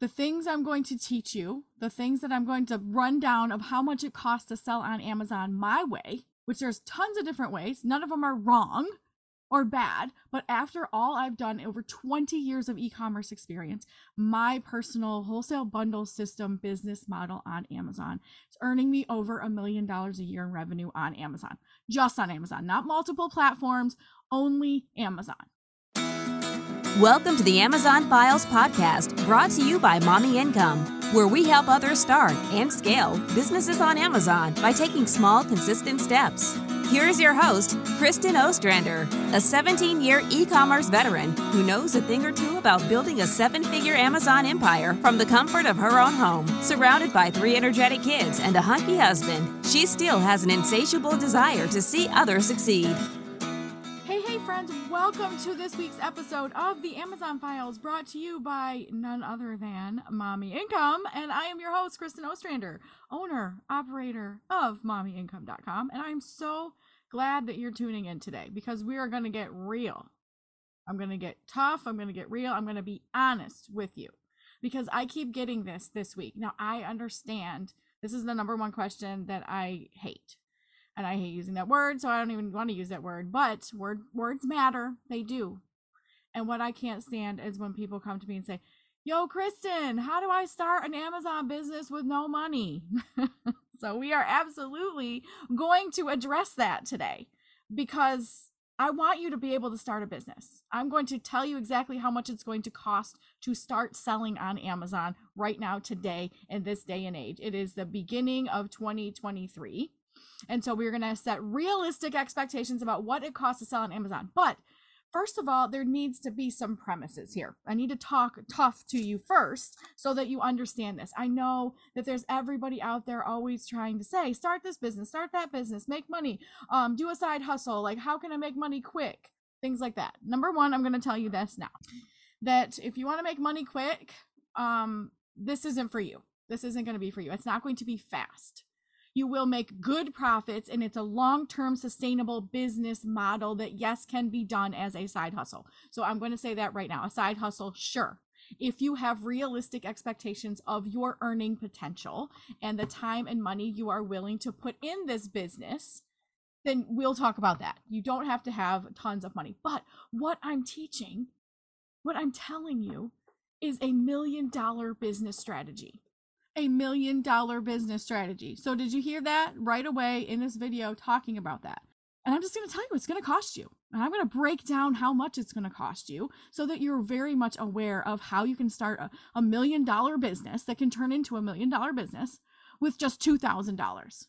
the things I'm going to teach you, the things that I'm going to run down of how much it costs to sell on Amazon my way, which there's tons of different ways. None of them are wrong or bad, but after all I've done over 20 years of e-commerce experience, my personal wholesale bundle system business model on Amazon is earning me over a million dollars a year in revenue on Amazon. Just on Amazon, not multiple platforms, only Amazon. Welcome to the Amazon Files podcast, brought to you by Mommy Income, where we help others start and scale businesses on Amazon by taking small, consistent steps. Here is your host, Kristen Ostrander, a 17 year e commerce veteran who knows a thing or two about building a seven figure Amazon empire from the comfort of her own home. Surrounded by three energetic kids and a hunky husband, she still has an insatiable desire to see others succeed. Friends, welcome to this week's episode of the Amazon Files brought to you by none other than Mommy Income. And I am your host, Kristen Ostrander, owner, operator of mommyincome.com. And I'm so glad that you're tuning in today because we are going to get real. I'm going to get tough. I'm going to get real. I'm going to be honest with you because I keep getting this this week. Now, I understand this is the number one question that I hate and I hate using that word, so I don't even want to use that word. But word words matter; they do. And what I can't stand is when people come to me and say, "Yo, Kristen, how do I start an Amazon business with no money?" so we are absolutely going to address that today because I want you to be able to start a business. I'm going to tell you exactly how much it's going to cost to start selling on Amazon right now, today, in this day and age. It is the beginning of 2023. And so we're going to set realistic expectations about what it costs to sell on Amazon. But first of all, there needs to be some premises here. I need to talk tough to you first so that you understand this. I know that there's everybody out there always trying to say, start this business, start that business, make money, um, do a side hustle. Like, how can I make money quick? Things like that. Number one, I'm going to tell you this now that if you want to make money quick, um, this isn't for you. This isn't going to be for you. It's not going to be fast you will make good profits and it's a long-term sustainable business model that yes can be done as a side hustle. So i'm going to say that right now a side hustle sure. If you have realistic expectations of your earning potential and the time and money you are willing to put in this business then we'll talk about that. You don't have to have tons of money. But what i'm teaching what i'm telling you is a million dollar business strategy a million dollar business strategy. So, did you hear that right away in this video talking about that? And I'm just going to tell you it's going to cost you. And I'm going to break down how much it's going to cost you so that you're very much aware of how you can start a, a million dollar business that can turn into a million dollar business with just $2,000.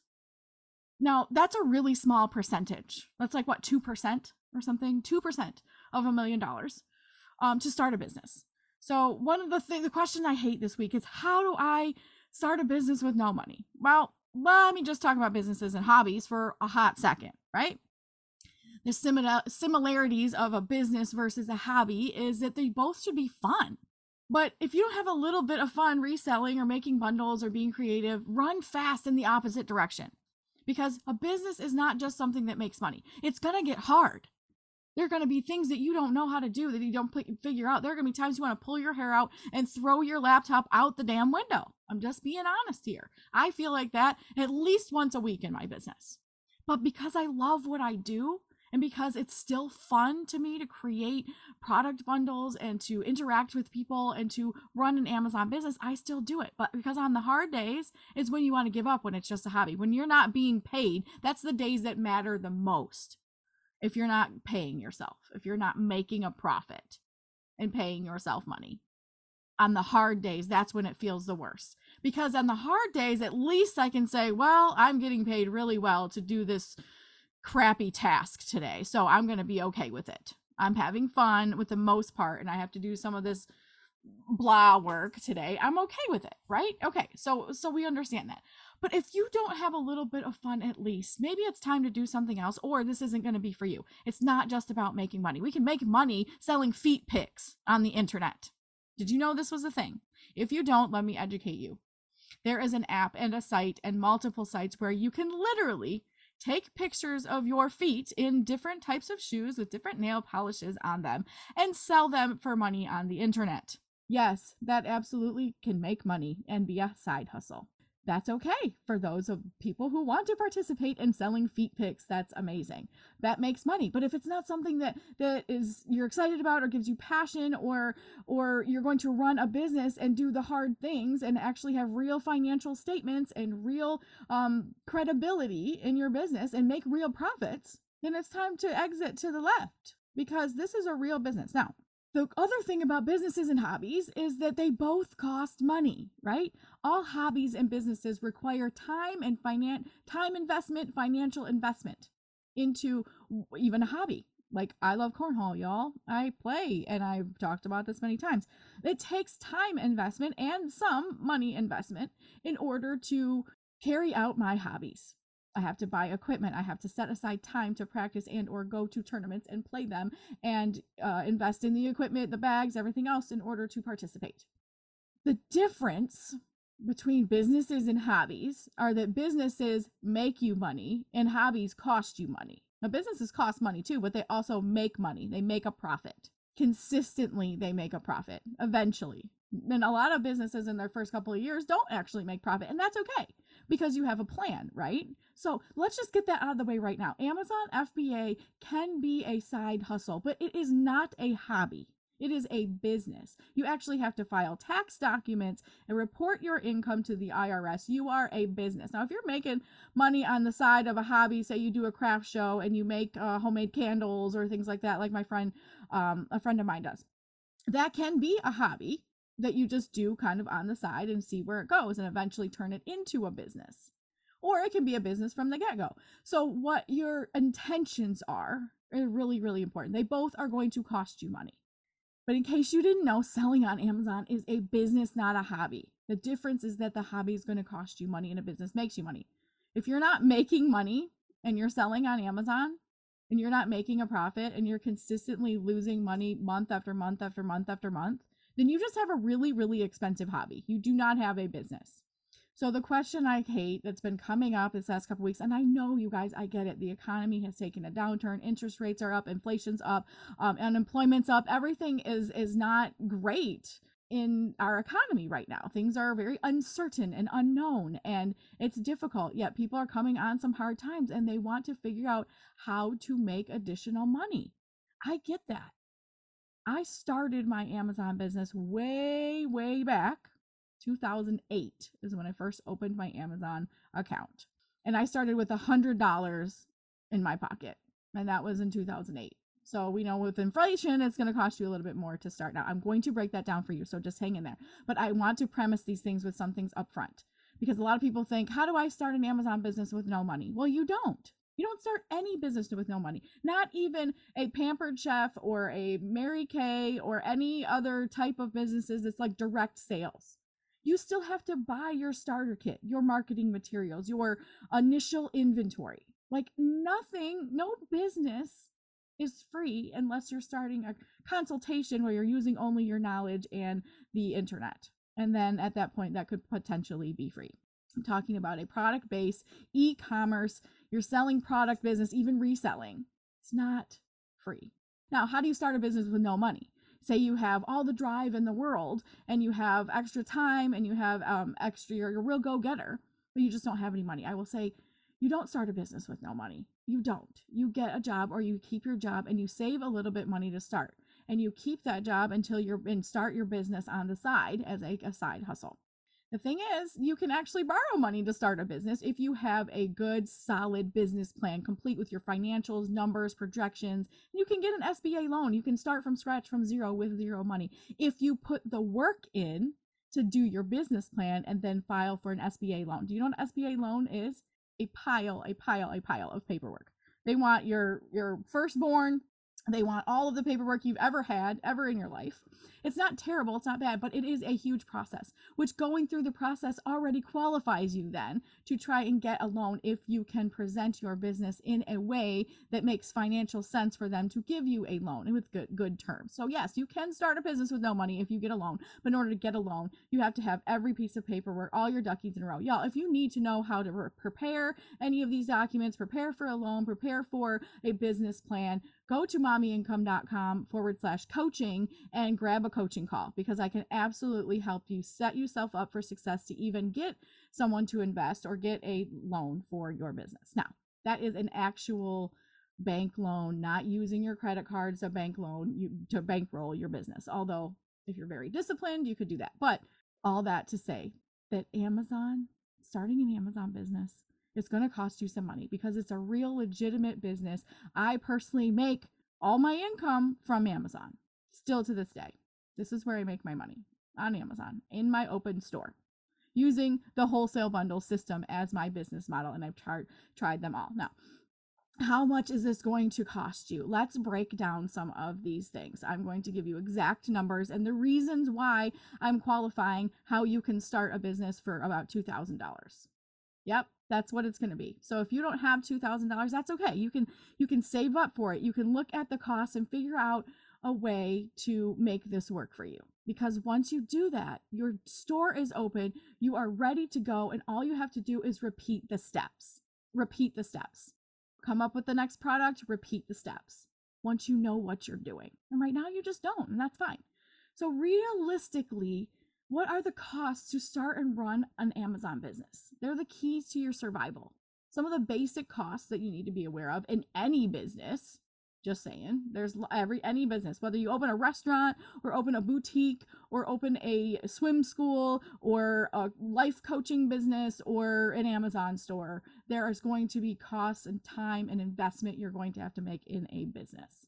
Now, that's a really small percentage. That's like what, 2% or something? 2% of a million dollars um, to start a business. So, one of the things, the question I hate this week is how do I start a business with no money? Well, let me just talk about businesses and hobbies for a hot second, right? The similar similarities of a business versus a hobby is that they both should be fun. But if you don't have a little bit of fun reselling or making bundles or being creative, run fast in the opposite direction. Because a business is not just something that makes money. It's going to get hard. There are going to be things that you don't know how to do that you don't figure out. There are going to be times you want to pull your hair out and throw your laptop out the damn window. I'm just being honest here. I feel like that at least once a week in my business. But because I love what I do and because it's still fun to me to create product bundles and to interact with people and to run an Amazon business, I still do it. But because on the hard days is when you want to give up when it's just a hobby. When you're not being paid, that's the days that matter the most if you're not paying yourself, if you're not making a profit and paying yourself money. On the hard days, that's when it feels the worst. Because on the hard days, at least I can say, well, I'm getting paid really well to do this crappy task today. So I'm going to be okay with it. I'm having fun with the most part, and I have to do some of this blah work today. I'm okay with it, right? Okay. So so we understand that. But if you don't have a little bit of fun at least, maybe it's time to do something else, or this isn't going to be for you. It's not just about making money. We can make money selling feet pics on the internet. Did you know this was a thing? If you don't, let me educate you. There is an app and a site and multiple sites where you can literally take pictures of your feet in different types of shoes with different nail polishes on them and sell them for money on the internet. Yes, that absolutely can make money and be a side hustle. That's okay for those of people who want to participate in selling feet pics. That's amazing. That makes money. But if it's not something that that is you're excited about or gives you passion or or you're going to run a business and do the hard things and actually have real financial statements and real um, credibility in your business and make real profits, then it's time to exit to the left because this is a real business. Now, the other thing about businesses and hobbies is that they both cost money, right? All hobbies and businesses require time and finan- time investment, financial investment into even a hobby. Like I love cornhole, y'all. I play and I've talked about this many times. It takes time investment and some money investment in order to carry out my hobbies. I have to buy equipment. I have to set aside time to practice and or go to tournaments and play them and uh, invest in the equipment, the bags, everything else in order to participate. The difference between businesses and hobbies are that businesses make you money and hobbies cost you money. Now, businesses cost money too, but they also make money. They make a profit. Consistently, they make a profit eventually. And a lot of businesses in their first couple of years don't actually make profit, and that's okay because you have a plan, right? So let's just get that out of the way right now. Amazon FBA can be a side hustle, but it is not a hobby. It is a business. You actually have to file tax documents and report your income to the IRS. You are a business. Now, if you're making money on the side of a hobby, say you do a craft show and you make uh, homemade candles or things like that, like my friend, um, a friend of mine does, that can be a hobby that you just do kind of on the side and see where it goes and eventually turn it into a business or it can be a business from the get go. So, what your intentions are are really, really important. They both are going to cost you money. But in case you didn't know, selling on Amazon is a business, not a hobby. The difference is that the hobby is going to cost you money and a business makes you money. If you're not making money and you're selling on Amazon and you're not making a profit and you're consistently losing money month after month after month after month, then you just have a really, really expensive hobby. You do not have a business. So the question I hate that's been coming up this last couple weeks, and I know you guys, I get it. The economy has taken a downturn. Interest rates are up, inflation's up, um, unemployment's up. Everything is is not great in our economy right now. Things are very uncertain and unknown, and it's difficult. Yet people are coming on some hard times, and they want to figure out how to make additional money. I get that. I started my Amazon business way, way back 2008 is when I first opened my Amazon account. And I started with a $100 in my pocket, and that was in 2008. So we know with inflation, it's going to cost you a little bit more to start. Now, I'm going to break that down for you, so just hang in there. But I want to premise these things with some things up front because a lot of people think, how do I start an Amazon business with no money? Well, you don't. You don't start any business with no money. Not even a pampered chef or a Mary Kay or any other type of businesses that's like direct sales you still have to buy your starter kit, your marketing materials, your initial inventory. Like nothing, no business is free unless you're starting a consultation where you're using only your knowledge and the internet. And then at that point, that could potentially be free. I'm talking about a product based e commerce, you're selling product business, even reselling. It's not free. Now, how do you start a business with no money? say you have all the drive in the world and you have extra time and you have um, extra, you're a real go getter, but you just don't have any money. I will say, you don't start a business with no money. You don't. You get a job or you keep your job and you save a little bit money to start. And you keep that job until you're and start your business on the side as a, a side hustle. The thing is, you can actually borrow money to start a business if you have a good, solid business plan, complete with your financials, numbers, projections. You can get an SBA loan. You can start from scratch from zero with zero money. If you put the work in to do your business plan and then file for an SBA loan. Do you know what an SBA loan is? A pile, a pile, a pile of paperwork. They want your your firstborn they want all of the paperwork you've ever had, ever in your life. It's not terrible, it's not bad, but it is a huge process, which going through the process already qualifies you then to try and get a loan if you can present your business in a way that makes financial sense for them to give you a loan with good good terms. So yes, you can start a business with no money if you get a loan, but in order to get a loan, you have to have every piece of paperwork, all your duckies in a row. Y'all, if you need to know how to re- prepare any of these documents, prepare for a loan, prepare for a business plan, go to mommyincome.com forward slash coaching and grab a coaching call because I can absolutely help you set yourself up for success to even get someone to invest or get a loan for your business. Now, that is an actual bank loan, not using your credit card as a bank loan you, to bankroll your business. Although, if you're very disciplined, you could do that. But all that to say that Amazon, starting an Amazon business, it's going to cost you some money because it's a real legitimate business. I personally make all my income from Amazon still to this day. This is where I make my money on Amazon in my open store using the wholesale bundle system as my business model. And I've tried, tried them all. Now, how much is this going to cost you? Let's break down some of these things. I'm going to give you exact numbers and the reasons why I'm qualifying how you can start a business for about $2,000. Yep, that's what it's going to be. So if you don't have $2,000, that's okay. You can you can save up for it. You can look at the cost and figure out a way to make this work for you. Because once you do that, your store is open, you are ready to go and all you have to do is repeat the steps. Repeat the steps. Come up with the next product, repeat the steps. Once you know what you're doing. And right now you just don't, and that's fine. So realistically, what are the costs to start and run an Amazon business? They're the keys to your survival. Some of the basic costs that you need to be aware of in any business. Just saying, there's every any business, whether you open a restaurant or open a boutique or open a swim school or a life coaching business or an Amazon store, there is going to be costs and time and investment you're going to have to make in a business.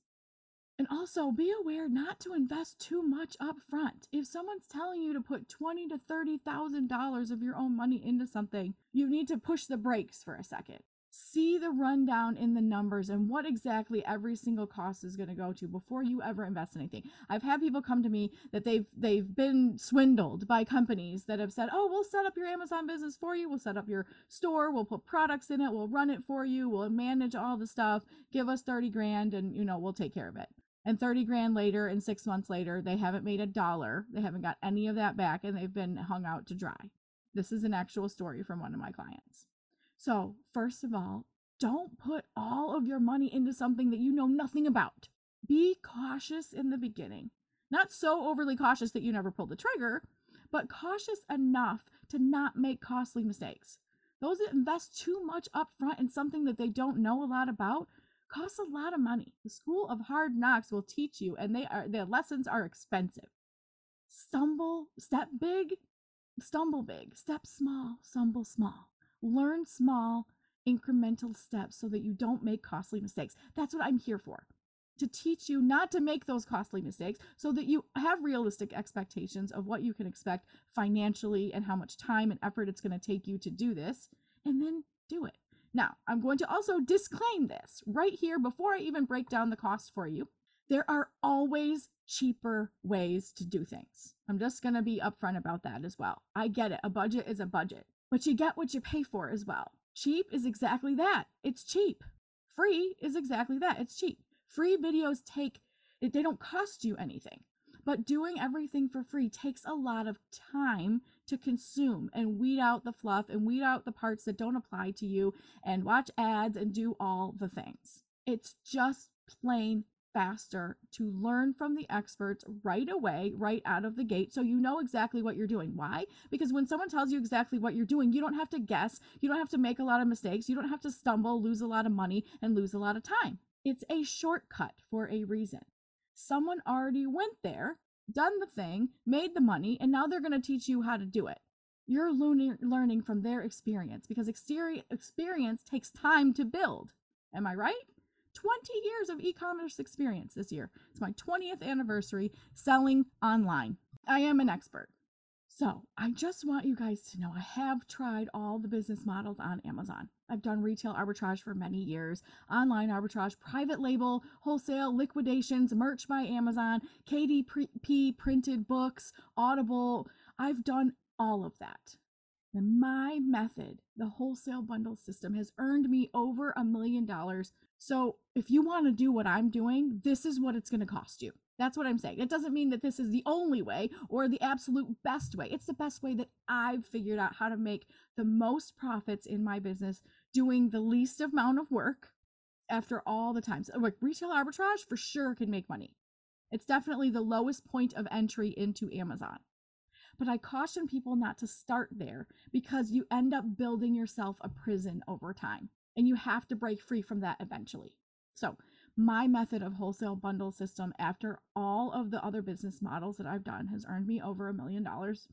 And also be aware not to invest too much up front. If someone's telling you to put twenty to thirty thousand dollars of your own money into something, you need to push the brakes for a second. See the rundown in the numbers and what exactly every single cost is going to go to before you ever invest in anything. I've had people come to me that they've they've been swindled by companies that have said, "Oh, we'll set up your Amazon business for you. We'll set up your store. We'll put products in it. We'll run it for you. We'll manage all the stuff. Give us 30 grand and you know, we'll take care of it." And 30 grand later and six months later they haven't made a dollar. They haven't got any of that back and they've been hung out to dry. This is an actual story from one of my clients. So first of all don't put all of your money into something that you know nothing about. Be cautious in the beginning. Not so overly cautious that you never pull the trigger but cautious enough to not make costly mistakes. Those that invest too much upfront in something that they don't know a lot about costs a lot of money. The school of hard knocks will teach you, and they are the lessons are expensive. Stumble, step big, stumble big, step small, stumble small. Learn small, incremental steps so that you don't make costly mistakes. That's what I'm here for. To teach you not to make those costly mistakes so that you have realistic expectations of what you can expect financially and how much time and effort it's going to take you to do this, and then do it. Now, I'm going to also disclaim this right here before I even break down the cost for you. There are always cheaper ways to do things. I'm just going to be upfront about that as well. I get it. A budget is a budget, but you get what you pay for as well. Cheap is exactly that. It's cheap. Free is exactly that. It's cheap. Free videos take, they don't cost you anything. But doing everything for free takes a lot of time to consume and weed out the fluff and weed out the parts that don't apply to you and watch ads and do all the things. It's just plain faster to learn from the experts right away, right out of the gate, so you know exactly what you're doing. Why? Because when someone tells you exactly what you're doing, you don't have to guess, you don't have to make a lot of mistakes, you don't have to stumble, lose a lot of money, and lose a lot of time. It's a shortcut for a reason. Someone already went there done the thing, made the money, and now they're going to teach you how to do it. You're learning from their experience because experience takes time to build. Am I right? 20 years of e commerce experience this year. It's my 20th anniversary selling online. I am an expert. So, I just want you guys to know I have tried all the business models on Amazon. I've done retail arbitrage for many years, online arbitrage, private label, wholesale, liquidations, merch by Amazon, KDP printed books, Audible. I've done all of that. And my method, the wholesale bundle system, has earned me over a million dollars. So, if you want to do what I'm doing, this is what it's going to cost you. That's what I'm saying. It doesn't mean that this is the only way or the absolute best way. It's the best way that I've figured out how to make the most profits in my business doing the least amount of work after all the times. Uh, like retail arbitrage for sure can make money. It's definitely the lowest point of entry into Amazon. But I caution people not to start there because you end up building yourself a prison over time and you have to break free from that eventually. So, my method of wholesale bundle system after all of the other business models that I've done has earned me over a million dollars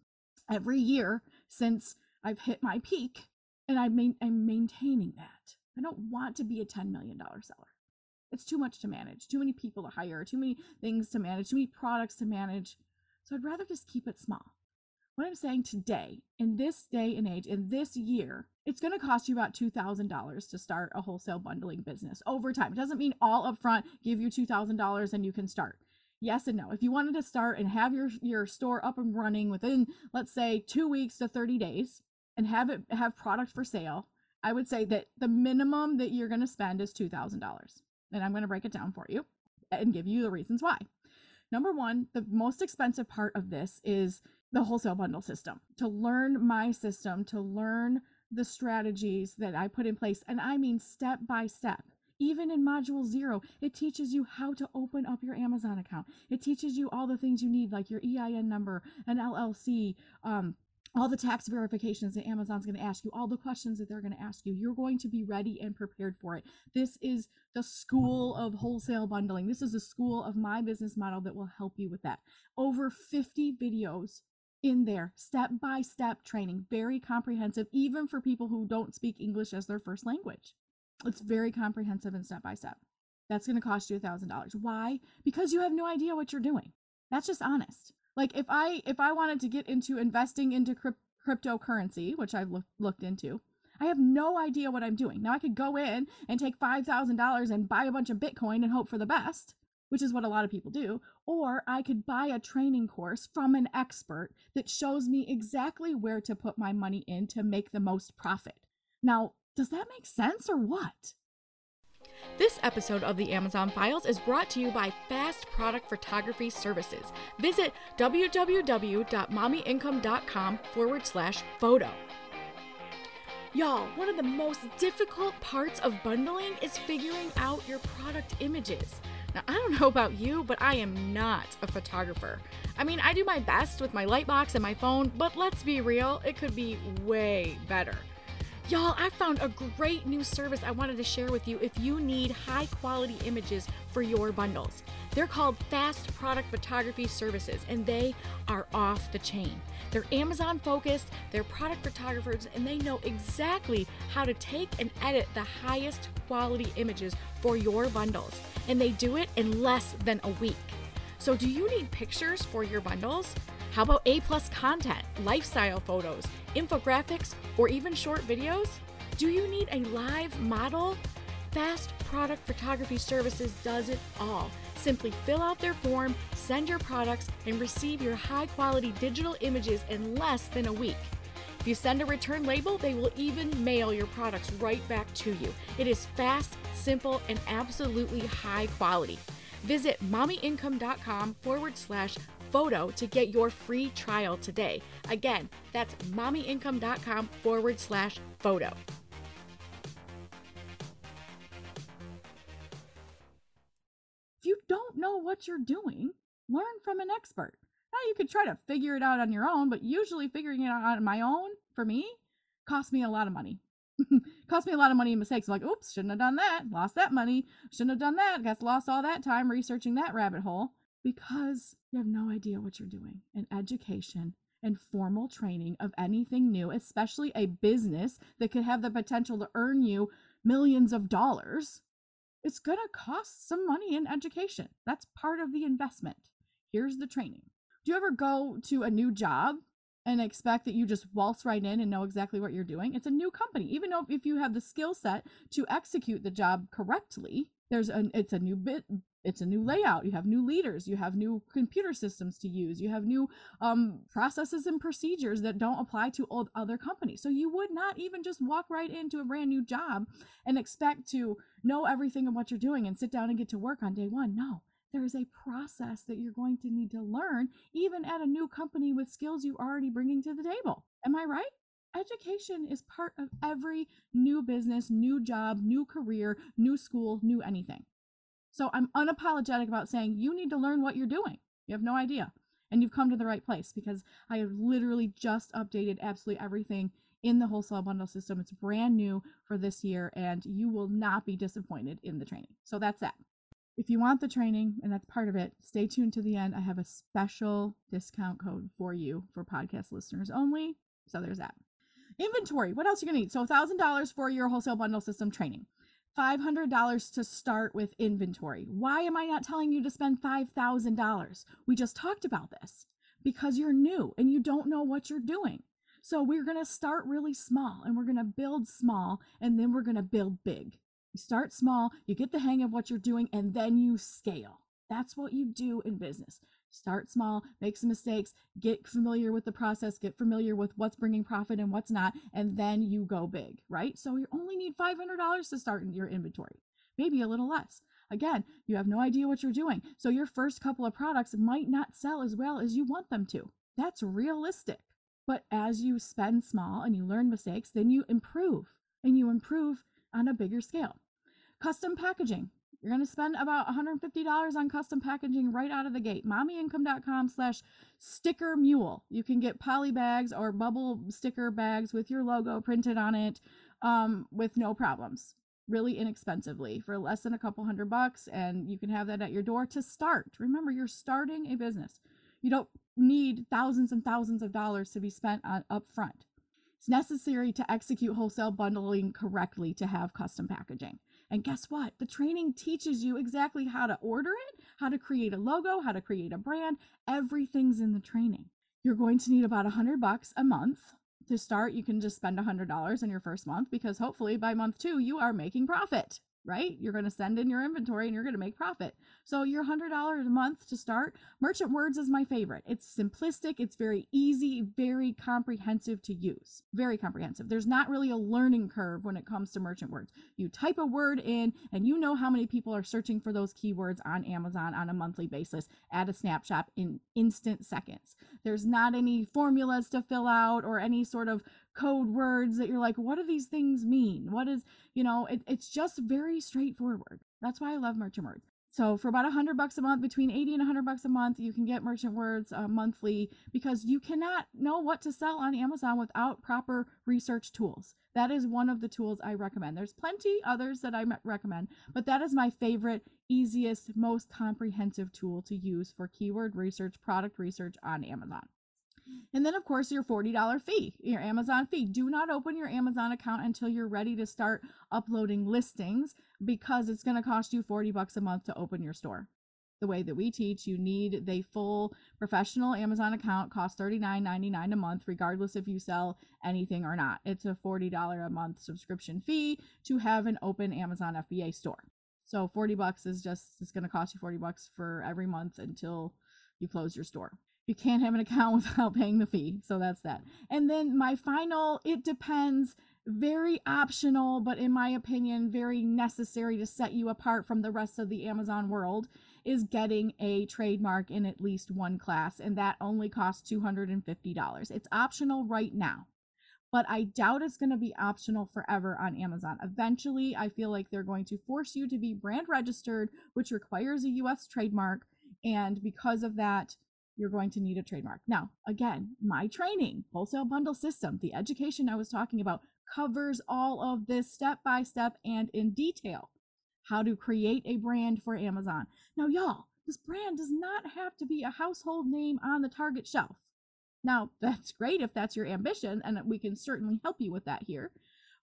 every year since I've hit my peak and I'm, main- I'm maintaining that. I don't want to be a $10 million seller. It's too much to manage, too many people to hire, too many things to manage, too many products to manage. So I'd rather just keep it small. What I'm saying today, in this day and age, in this year, it's going to cost you about $2,000 to start a wholesale bundling business over time. It doesn't mean all upfront give you $2,000 and you can start. Yes and no. If you wanted to start and have your, your store up and running within, let's say, two weeks to 30 days and have it have product for sale, I would say that the minimum that you're going to spend is $2,000 and I'm going to break it down for you and give you the reasons why. Number one, the most expensive part of this is the wholesale bundle system. To learn my system, to learn the strategies that I put in place, and I mean step by step. Even in module zero, it teaches you how to open up your Amazon account. It teaches you all the things you need, like your EIN number, an LLC, um, all the tax verifications that Amazon's going to ask you, all the questions that they're going to ask you. You're going to be ready and prepared for it. This is the school of wholesale bundling. This is the school of my business model that will help you with that. Over 50 videos in there, step by step training, very comprehensive, even for people who don't speak English as their first language. It's very comprehensive and step by step. That's going to cost you a $1,000. Why? Because you have no idea what you're doing. That's just honest like if i if i wanted to get into investing into crypt- cryptocurrency which i've look, looked into i have no idea what i'm doing now i could go in and take $5000 and buy a bunch of bitcoin and hope for the best which is what a lot of people do or i could buy a training course from an expert that shows me exactly where to put my money in to make the most profit now does that make sense or what this episode of the Amazon Files is brought to you by Fast Product Photography Services. Visit www.mommyincome.com forward slash photo. Y'all, one of the most difficult parts of bundling is figuring out your product images. Now, I don't know about you, but I am not a photographer. I mean, I do my best with my lightbox and my phone, but let's be real, it could be way better. Y'all, I found a great new service I wanted to share with you if you need high quality images for your bundles. They're called Fast Product Photography Services, and they are off the chain. They're Amazon focused, they're product photographers, and they know exactly how to take and edit the highest quality images for your bundles. And they do it in less than a week. So, do you need pictures for your bundles? How about A plus content, lifestyle photos, infographics, or even short videos? Do you need a live model? Fast Product Photography Services does it all. Simply fill out their form, send your products, and receive your high quality digital images in less than a week. If you send a return label, they will even mail your products right back to you. It is fast, simple, and absolutely high quality. Visit mommyincome.com forward slash photo to get your free trial today. Again, that's mommyincome.com forward slash photo. If you don't know what you're doing, learn from an expert. Now you could try to figure it out on your own, but usually figuring it out on my own, for me, cost me a lot of money. cost me a lot of money and mistakes. I'm like, oops, shouldn't have done that. Lost that money. Shouldn't have done that. Guess lost all that time researching that rabbit hole because you have no idea what you're doing. And education and formal training of anything new, especially a business that could have the potential to earn you millions of dollars, it's going to cost some money in education. That's part of the investment. Here's the training. Do you ever go to a new job and expect that you just waltz right in and know exactly what you're doing? It's a new company. Even though if you have the skill set to execute the job correctly, there's an it's a new bit it's a new layout. You have new leaders. You have new computer systems to use. You have new um, processes and procedures that don't apply to old other companies. So you would not even just walk right into a brand new job and expect to know everything of what you're doing and sit down and get to work on day one. No. There is a process that you're going to need to learn even at a new company with skills you're already bringing to the table. Am i right? Education is part of every new business, new job, new career, new school, new anything. So I'm unapologetic about saying you need to learn what you're doing. You have no idea. And you've come to the right place because I have literally just updated absolutely everything in the wholesale bundle system. It's brand new for this year, and you will not be disappointed in the training. So that's that. If you want the training, and that's part of it, stay tuned to the end. I have a special discount code for you for podcast listeners only. So there's that. Inventory. What else are you gonna need? So $1,000 for your wholesale bundle system training. $500 to start with inventory. Why am I not telling you to spend $5,000? We just talked about this because you're new and you don't know what you're doing. So we're going to start really small and we're going to build small and then we're going to build big. You start small, you get the hang of what you're doing, and then you scale. That's what you do in business. Start small, make some mistakes, get familiar with the process, get familiar with what's bringing profit and what's not, and then you go big, right? So you only need $500 to start in your inventory, maybe a little less. Again, you have no idea what you're doing. So your first couple of products might not sell as well as you want them to. That's realistic. But as you spend small and you learn mistakes, then you improve and you improve on a bigger scale. Custom packaging. You're going to spend about $150 on custom packaging right out of the gate. Mommyincome.com slash sticker mule. You can get poly bags or bubble sticker bags with your logo printed on it um, with no problems. Really inexpensively for less than a couple hundred bucks. And you can have that at your door to start. Remember, you're starting a business. You don't need thousands and thousands of dollars to be spent on upfront. It's necessary to execute wholesale bundling correctly to have custom packaging. And guess what? The training teaches you exactly how to order it, how to create a logo, how to create a brand. Everything's in the training. You're going to need about a hundred bucks a month to start. You can just spend a hundred dollars in your first month because hopefully by month two you are making profit right? You're going to send in your inventory and you're going to make profit. So your $100 a month to start, Merchant Words is my favorite. It's simplistic, it's very easy, very comprehensive to use. Very comprehensive. There's not really a learning curve when it comes to Merchant Words. You type a word in and you know how many people are searching for those keywords on Amazon on a monthly basis at a snapshot in instant seconds. There's not any formulas to fill out or any sort of code words that you're like, what do these things mean? What is, you know, it, it's just very straightforward. That's why I love Merchant Words. So for about a hundred bucks a month, between 80 and 100 bucks a month, you can get Merchant Words uh, monthly because you cannot know what to sell on Amazon without proper research tools. That is one of the tools I recommend. There's plenty others that I recommend, but that is my favorite, easiest, most comprehensive tool to use for keyword research, product research on Amazon. And then, of course, your $40 fee, your Amazon fee. Do not open your Amazon account until you're ready to start uploading listings because it's going to cost you 40 bucks a month to open your store. The way that we teach, you need the full professional Amazon account, costs $39.99 a month, regardless if you sell anything or not. It's a $40 a month subscription fee to have an open Amazon FBA store. So 40 bucks is just it's going to cost you 40 bucks for every month until you close your store you can't have an account without paying the fee. So that's that. And then my final, it depends, very optional, but in my opinion, very necessary to set you apart from the rest of the Amazon world is getting a trademark in at least one class. And that only costs $250. It's optional right now. But I doubt it's going to be optional forever on Amazon. Eventually, I feel like they're going to force you to be brand registered, which requires a US trademark. And because of that, you're going to need a trademark. Now, again, my training, wholesale bundle system, the education I was talking about covers all of this step by step and in detail. How to create a brand for Amazon. Now, y'all, this brand does not have to be a household name on the Target shelf. Now, that's great if that's your ambition, and we can certainly help you with that here.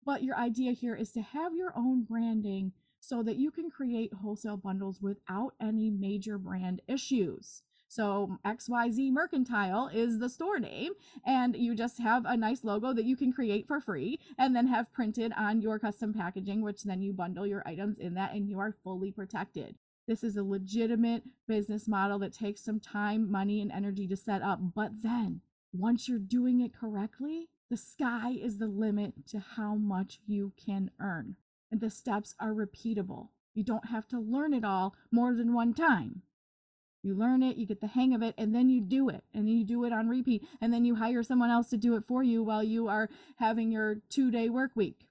But your idea here is to have your own branding so that you can create wholesale bundles without any major brand issues. So XYZ Mercantile is the store name, and you just have a nice logo that you can create for free and then have printed on your custom packaging, which then you bundle your items in that and you are fully protected. This is a legitimate business model that takes some time, money, and energy to set up. But then, once you're doing it correctly, the sky is the limit to how much you can earn. And the steps are repeatable. You don't have to learn it all more than one time. You learn it, you get the hang of it, and then you do it. And you do it on repeat. And then you hire someone else to do it for you while you are having your two day work week.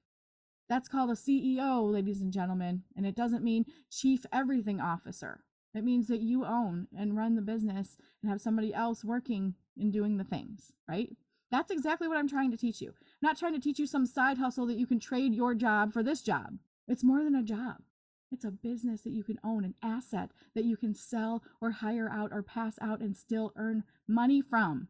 That's called a CEO, ladies and gentlemen. And it doesn't mean chief everything officer. It means that you own and run the business and have somebody else working and doing the things, right? That's exactly what I'm trying to teach you. I'm not trying to teach you some side hustle that you can trade your job for this job. It's more than a job. It's a business that you can own, an asset that you can sell or hire out or pass out and still earn money from.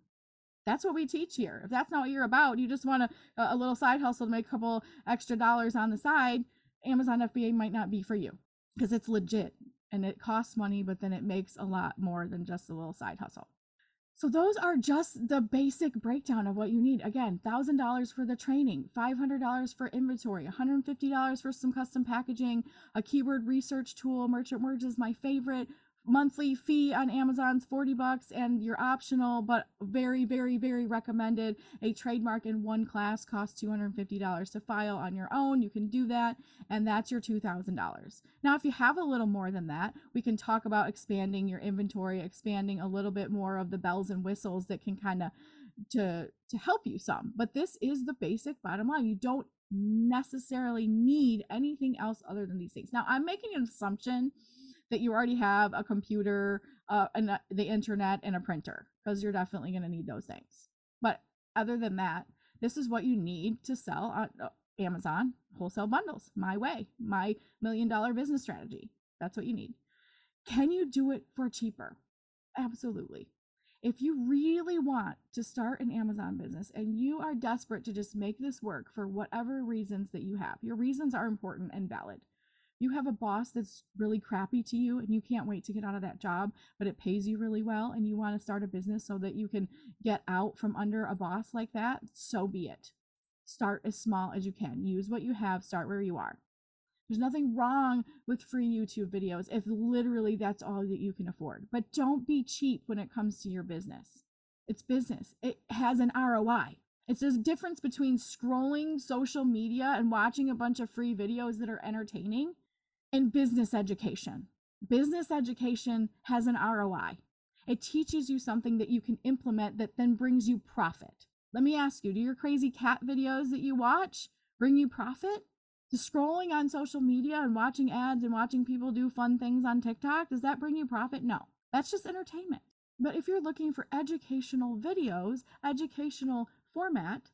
That's what we teach here. If that's not what you're about, you just want a, a little side hustle to make a couple extra dollars on the side, Amazon FBA might not be for you because it's legit and it costs money, but then it makes a lot more than just a little side hustle. So those are just the basic breakdown of what you need. Again, $1,000 for the training, $500 for inventory, $150 for some custom packaging, a keyword research tool, Merchant Words is my favorite, monthly fee on Amazon's 40 bucks and you're optional but very very very recommended. A trademark in one class costs $250 to file on your own. You can do that and that's your $2000 now if you have a little more than that we can talk about expanding your inventory expanding a little bit more of the bells and whistles that can kind of to to help you some. But this is the basic bottom line. You don't necessarily need anything else other than these things. Now i'm making an assumption that you already have a computer, uh, and the internet, and a printer, because you're definitely going to need those things. But other than that, this is what you need to sell on uh, Amazon wholesale bundles. My way, my million dollar business strategy. That's what you need. Can you do it for cheaper? Absolutely. If you really want to start an Amazon business and you are desperate to just make this work for whatever reasons that you have, your reasons are important and valid you have a boss that's really crappy to you and you can't wait to get out of that job, but it pays you really well and you want to start a business so that you can get out from under a boss like that, so be it. Start as small as you can. Use what you have, start where you are. There's nothing wrong with free YouTube videos if literally that's all that you can afford. But don't be cheap when it comes to your business. It's business, it has an ROI. It's a difference between scrolling social media and watching a bunch of free videos that are entertaining in business education. Business education has an ROI. It teaches you something that you can implement that then brings you profit. Let me ask you do your crazy cat videos that you watch bring you profit? Does scrolling on social media and watching ads and watching people do fun things on TikTok, does that bring you profit? No, that's just entertainment. But if you're looking for educational videos, educational format,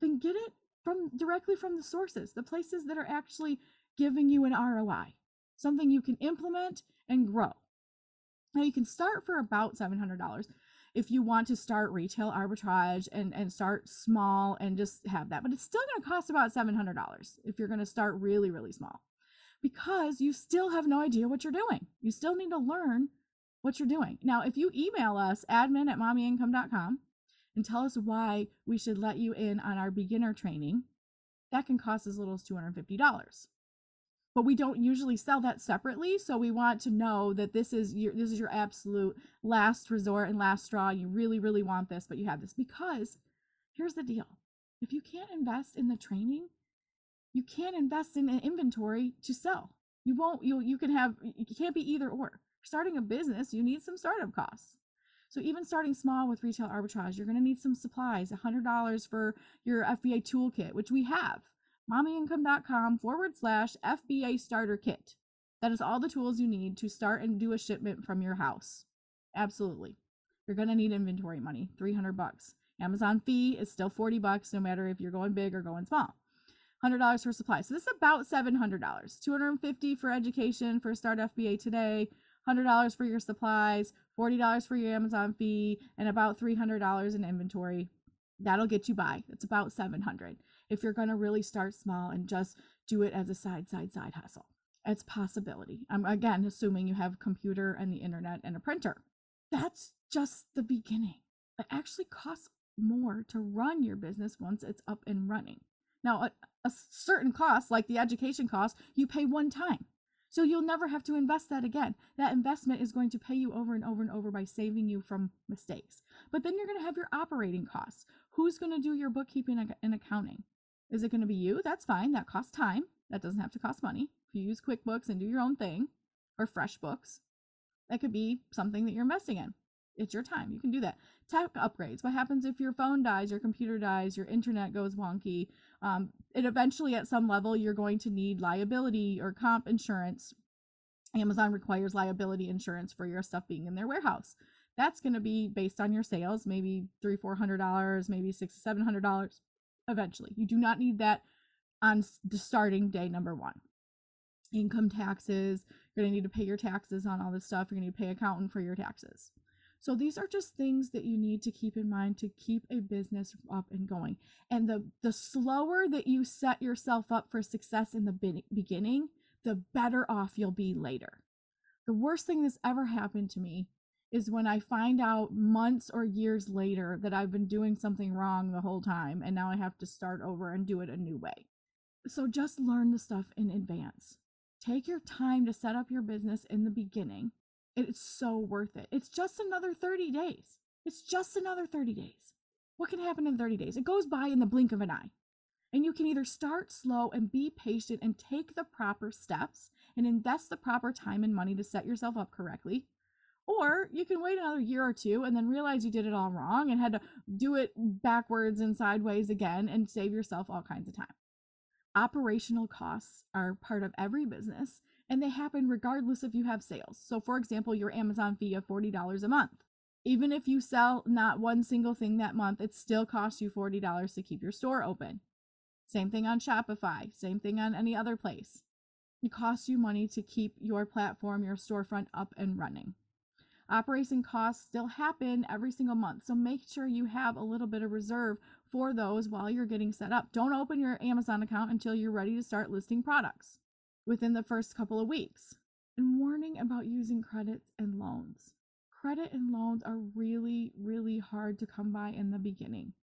then get it from directly from the sources, the places that are actually giving you an ROI, something you can implement and grow. Now you can start for about $700 if you want to start retail arbitrage and, and start small and just have that. But it's still going to cost about $700 if you're going to start really, really small because you still have no idea what you're doing. You still need to learn what you're doing. Now, if you email us admin at mommyincome.com and tell us why we should let you in on our beginner training, that can cost as little as $250 but we don't usually sell that separately so we want to know that this is your this is your absolute last resort and last straw. You really really want this but you have this. Because here's the deal. If you can't invest in the training you can't invest in an inventory to sell. You won't you you can have you can't be either or. Starting a business you need some startup costs. So even starting small with retail arbitrage you're going to need some supplies $100 for your fba toolkit which we have mommyincome.com forward slash FBA starter kit. That is all the tools you need to start and do a shipment from your house. Absolutely. You're going to need inventory money, 300 bucks. Amazon fee is still 40 bucks no matter if you're going big or going small. $100 for supplies. So this is about $700. 250 for education for Start FBA today, $100 for your supplies, $40 for your Amazon fee, and about $300 in inventory. That'll get you by. It's about 700 if you're going to really start small and just do it as a side, side, side hustle. It's possibility. I'm again assuming you have a computer and the internet and a printer. That's just the beginning. It actually costs more to run your business once it's up and running. Now, a, a certain cost, like the education cost, you pay one time. So you'll never have to invest that again. That investment is going to pay you over and over and over by saving you from mistakes. But then you're going to have your operating costs. Who's going to do your bookkeeping and accounting? Is it going to be you? That's fine. That costs time. That doesn't have to cost money. If you use QuickBooks and do your own thing or FreshBooks, That could be something that you're investing in. It's your time. You can do that. Tech upgrades. What happens if your phone dies, your computer dies, your internet goes wonky? Um, and eventually, at some level, you're going to need liability or comp insurance. Amazon requires liability insurance for your stuff being in their warehouse. That's going to be based on your sales, maybe three, four hundred dollars, maybe six, seven hundred dollars. Eventually, you do not need that on the starting day number one. Income taxes. You're going to need to pay your taxes on all this stuff. You're going to need to pay accountant for your taxes. So these are just things that you need to keep in mind to keep a business up and going. And the the slower that you set yourself up for success in the beginning, the better off you'll be later. The worst thing that's ever happened to me is when I find out months or years later that I've been doing something wrong the whole time and now I have to start over and do it a new way. So just learn the stuff in advance. Take your time to set up your business in the beginning it's so worth it. It's just another 30 days. It's just another 30 days. What can happen in 30 days? It goes by in the blink of an eye. And you can either start slow and be patient and take the proper steps and invest the proper time and money to set yourself up correctly. Or you can wait another year or two and then realize you did it all wrong and had to do it backwards and sideways again and save yourself all kinds of time. Operational costs are part of every business and they happen regardless if you have sales. So, for example, your Amazon fee of $40 a month. Even if you sell not one single thing that month, it still costs you $40 to keep your store open. Same thing on Shopify, same thing on any other place. It costs you money to keep your platform, your storefront up and running. Operation costs still happen every single month, so make sure you have a little bit of reserve for those while you're getting set up. Don't open your Amazon account until you're ready to start listing products within the first couple of weeks. And warning about using credits and loans. Credit and loans are really, really hard to come by in the beginning.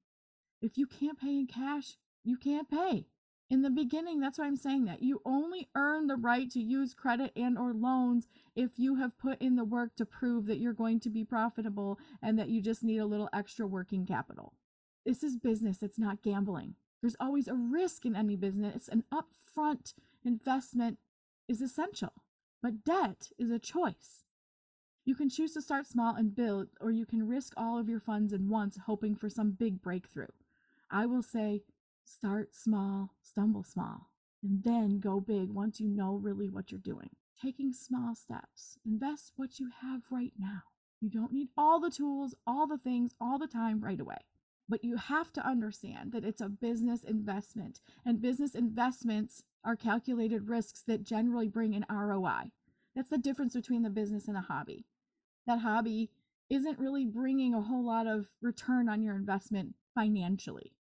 If you can't pay in cash, you can't pay. In the beginning, that's why I'm saying that. You only earn the right to use credit and or loans if you have put in the work to prove that you're going to be profitable and that you just need a little extra working capital. This is business, it's not gambling. There's always a risk in any business, an upfront investment is essential, but debt is a choice. You can choose to start small and build, or you can risk all of your funds at once, hoping for some big breakthrough. I will say start small, stumble small, and then go big once you know really what you're doing. Taking small steps, invest what you have right now. You don't need all the tools, all the things, all the time right away. But you have to understand that it's a business investment, and business investments are calculated risks that generally bring an ROI. That's the difference between the business and a hobby. That hobby isn't really bringing a whole lot of return on your investment financially.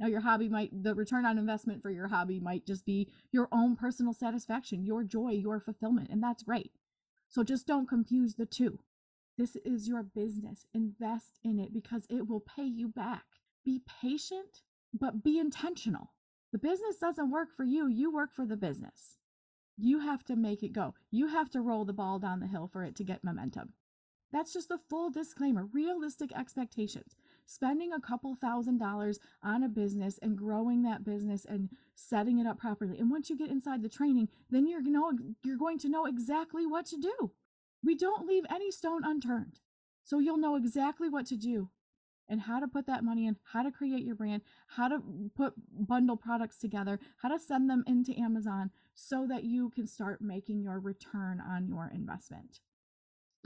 Now, your hobby might, the return on investment for your hobby might just be your own personal satisfaction, your joy, your fulfillment, and that's great. So just don't confuse the two. This is your business. Invest in it because it will pay you back. Be patient, but be intentional. The business doesn't work for you, you work for the business. You have to make it go. You have to roll the ball down the hill for it to get momentum. That's just a full disclaimer realistic expectations. Spending a couple thousand dollars on a business and growing that business and setting it up properly. And once you get inside the training, then you're, know, you're going to know exactly what to do. We don't leave any stone unturned. So you'll know exactly what to do and how to put that money in, how to create your brand, how to put bundle products together, how to send them into Amazon so that you can start making your return on your investment.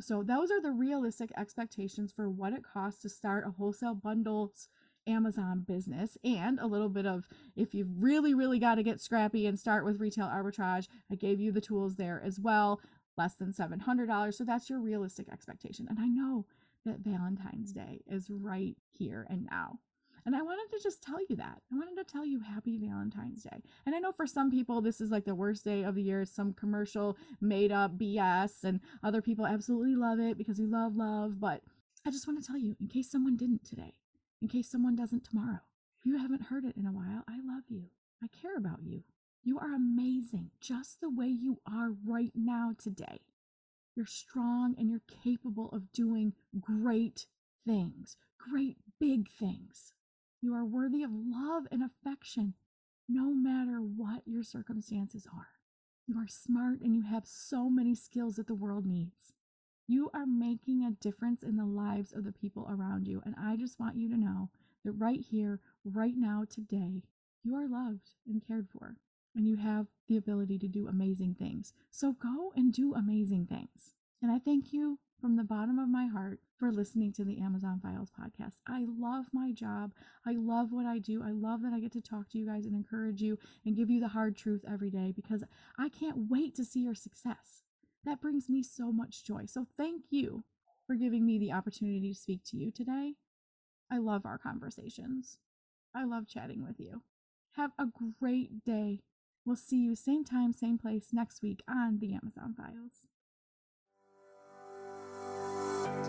So those are the realistic expectations for what it costs to start a wholesale bundles Amazon business and a little bit of if you've really really got to get scrappy and start with retail arbitrage, I gave you the tools there as well less than $700. So that's your realistic expectation. And I know that Valentine's Day is right here and now. And I wanted to just tell you that. I wanted to tell you happy Valentine's Day. And I know for some people, this is like the worst day of the year, some commercial made up BS, and other people absolutely love it because we love love. But I just want to tell you, in case someone didn't today, in case someone doesn't tomorrow, if you haven't heard it in a while, I love you. I care about you. You are amazing just the way you are right now today. You're strong and you're capable of doing great things, great big things. You are worthy of love and affection no matter what your circumstances are. You are smart and you have so many skills that the world needs. You are making a difference in the lives of the people around you. And I just want you to know that right here, right now, today, you are loved and cared for, and you have the ability to do amazing things. So go and do amazing things. And I thank you from the bottom of my heart for listening to the Amazon Files podcast. I love my job. I love what I do. I love that I get to talk to you guys and encourage you and give you the hard truth every day because I can't wait to see your success. That brings me so much joy. So thank you for giving me the opportunity to speak to you today. I love our conversations. I love chatting with you. Have a great day. We'll see you same time, same place next week on the Amazon Files.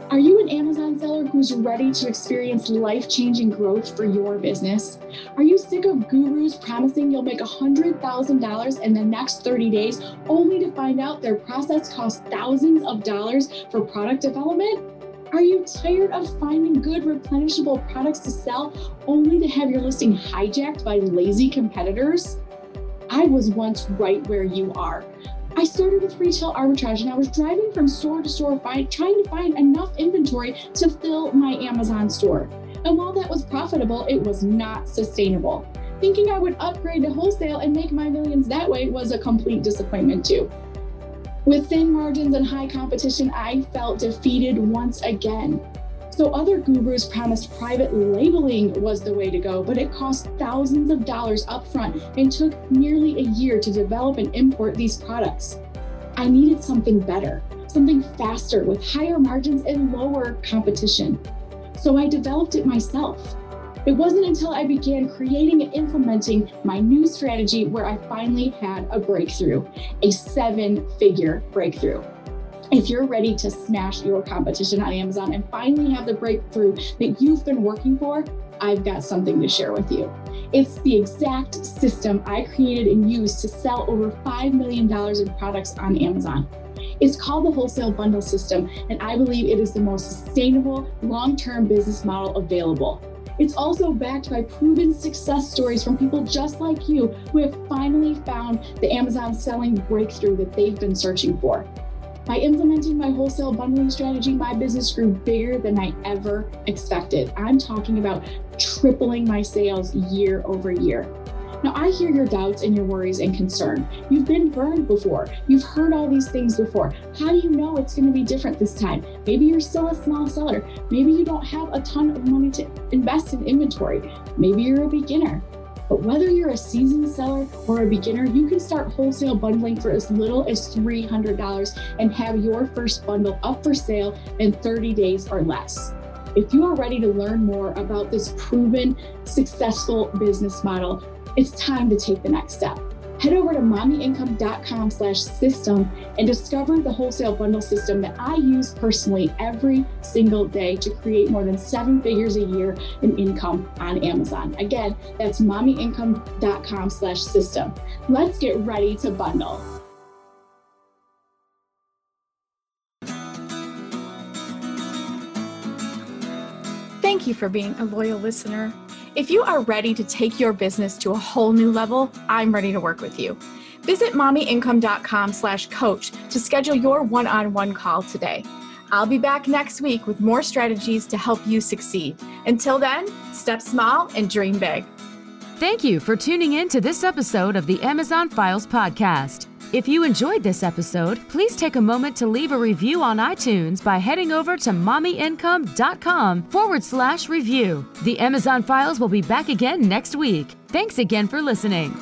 Are you an Amazon seller who's ready to experience life changing growth for your business? Are you sick of gurus promising you'll make $100,000 in the next 30 days only to find out their process costs thousands of dollars for product development? Are you tired of finding good replenishable products to sell only to have your listing hijacked by lazy competitors? I was once right where you are. I started with retail arbitrage and I was driving from store to store trying to find enough inventory to fill my Amazon store. And while that was profitable, it was not sustainable. Thinking I would upgrade to wholesale and make my millions that way was a complete disappointment, too. With thin margins and high competition, I felt defeated once again. So other gurus promised private labeling was the way to go, but it cost thousands of dollars upfront and took nearly a year to develop and import these products. I needed something better, something faster with higher margins and lower competition. So I developed it myself. It wasn't until I began creating and implementing my new strategy where I finally had a breakthrough, a seven figure breakthrough. If you're ready to smash your competition on Amazon and finally have the breakthrough that you've been working for, I've got something to share with you. It's the exact system I created and used to sell over $5 million in products on Amazon. It's called the Wholesale Bundle System, and I believe it is the most sustainable, long term business model available. It's also backed by proven success stories from people just like you who have finally found the Amazon selling breakthrough that they've been searching for. By implementing my wholesale bundling strategy, my business grew bigger than I ever expected. I'm talking about tripling my sales year over year. Now, I hear your doubts and your worries and concern. You've been burned before. You've heard all these things before. How do you know it's going to be different this time? Maybe you're still a small seller. Maybe you don't have a ton of money to invest in inventory. Maybe you're a beginner. But whether you're a seasoned seller or a beginner, you can start wholesale bundling for as little as $300 and have your first bundle up for sale in 30 days or less. If you are ready to learn more about this proven, successful business model, it's time to take the next step head over to mommyincome.com slash system and discover the wholesale bundle system that I use personally every single day to create more than seven figures a year in income on Amazon. Again, that's mommyincome.com slash system. Let's get ready to bundle. Thank you for being a loyal listener. If you are ready to take your business to a whole new level, I'm ready to work with you. Visit mommyincome.com slash coach to schedule your one-on-one call today. I'll be back next week with more strategies to help you succeed. Until then, step small and dream big. Thank you for tuning in to this episode of the Amazon Files podcast. If you enjoyed this episode, please take a moment to leave a review on iTunes by heading over to mommyincome.com forward slash review. The Amazon Files will be back again next week. Thanks again for listening.